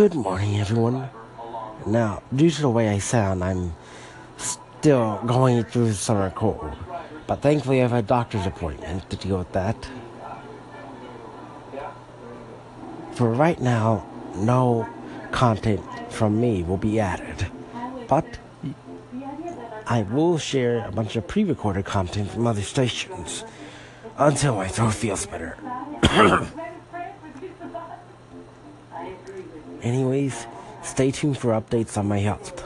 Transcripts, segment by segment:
Good morning, everyone. Now, due to the way I sound, I'm still going through summer cold, but thankfully I have a doctor's appointment to deal with that. For right now, no content from me will be added, but I will share a bunch of pre recorded content from other stations until my throat feels better. Anyways, stay tuned for updates on my health.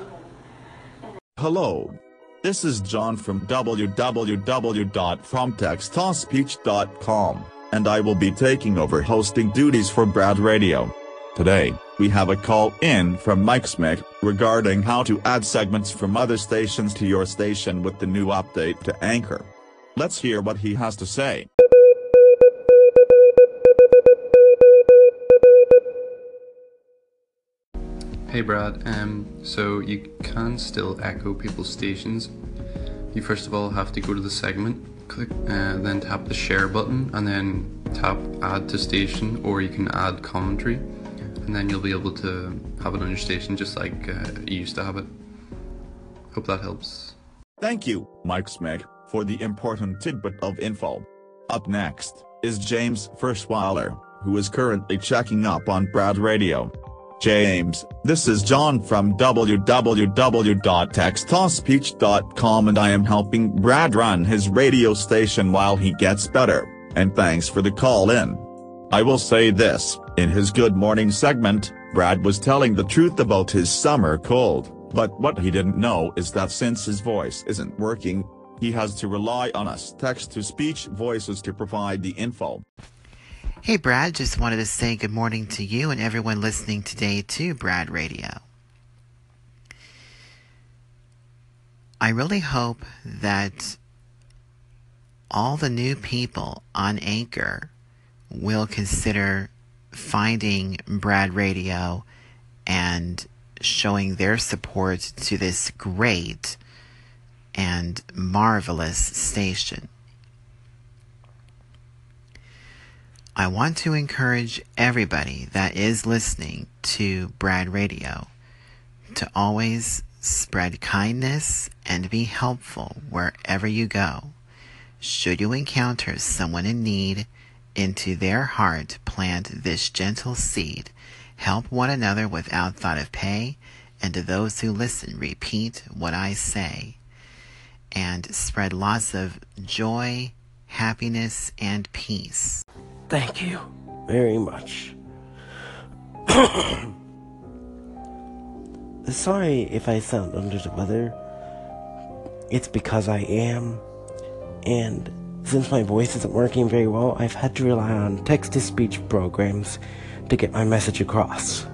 Hello. This is John from www.fromtexttospeech.com, and I will be taking over hosting duties for Brad Radio. Today, we have a call in from Mike Smith regarding how to add segments from other stations to your station with the new update to Anchor. Let's hear what he has to say. Hey Brad, um, so you can still echo people's stations. You first of all have to go to the segment, click, uh, then tap the share button, and then tap add to station, or you can add commentary, and then you'll be able to have it on your station just like uh, you used to have it. Hope that helps. Thank you, Mike Smith, for the important tidbit of info. Up next is James Firstweiler, who is currently checking up on Brad Radio. James, this is John from www.texttospeech.com and I am helping Brad run his radio station while he gets better, and thanks for the call in. I will say this, in his Good Morning segment, Brad was telling the truth about his summer cold, but what he didn't know is that since his voice isn't working, he has to rely on us text-to-speech voices to provide the info. Hey, Brad, just wanted to say good morning to you and everyone listening today to Brad Radio. I really hope that all the new people on Anchor will consider finding Brad Radio and showing their support to this great and marvelous station. I want to encourage everybody that is listening to Brad Radio to always spread kindness and be helpful wherever you go. Should you encounter someone in need, into their heart plant this gentle seed. Help one another without thought of pay, and to those who listen, repeat what I say. And spread lots of joy, happiness, and peace. Thank you very much. Sorry if I sound under the weather. It's because I am. And since my voice isn't working very well, I've had to rely on text to speech programs to get my message across.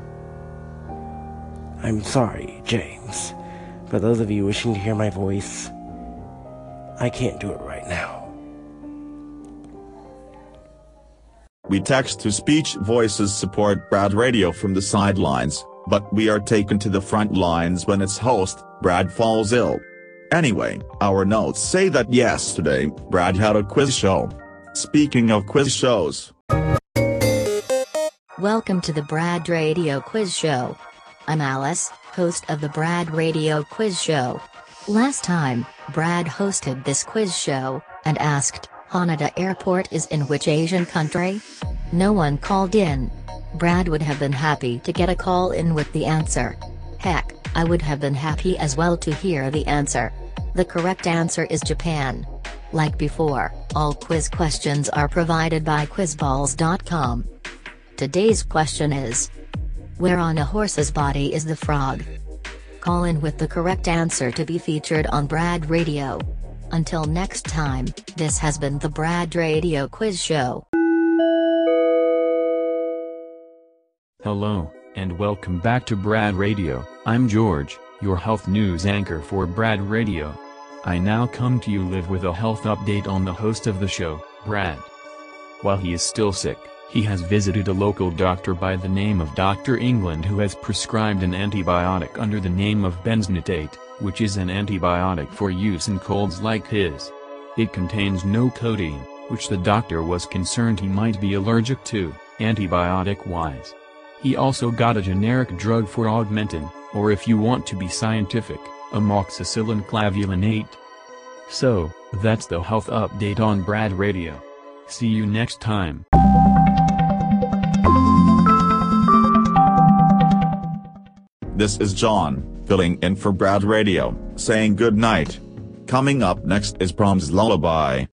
I'm sorry, James. For those of you wishing to hear my voice, I can't do it right now. We text-to-speech voices support Brad Radio from the sidelines, but we are taken to the front lines when its host, Brad falls ill. Anyway, our notes say that yesterday, Brad had a quiz show. Speaking of quiz shows. Welcome to the Brad Radio Quiz Show. I'm Alice, host of the Brad Radio Quiz Show. Last time, Brad hosted this quiz show and asked, Haneda Airport is in which Asian country? No one called in. Brad would have been happy to get a call in with the answer. Heck, I would have been happy as well to hear the answer. The correct answer is Japan. Like before, all quiz questions are provided by quizballs.com. Today's question is Where on a horse's body is the frog? Call in with the correct answer to be featured on Brad Radio. Until next time, this has been the Brad Radio Quiz Show. Hello, and welcome back to Brad Radio. I'm George, your health news anchor for Brad Radio. I now come to you live with a health update on the host of the show, Brad. While he is still sick, he has visited a local doctor by the name of Dr. England who has prescribed an antibiotic under the name of benzonatate which is an antibiotic for use in colds like his. It contains no codeine, which the doctor was concerned he might be allergic to, antibiotic-wise. He also got a generic drug for Augmentin, or if you want to be scientific, amoxicillin clavulanate. So, that's the health update on Brad Radio. See you next time. This is John, filling in for Brad Radio, saying good night. Coming up next is Brahms' Lullaby.